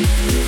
you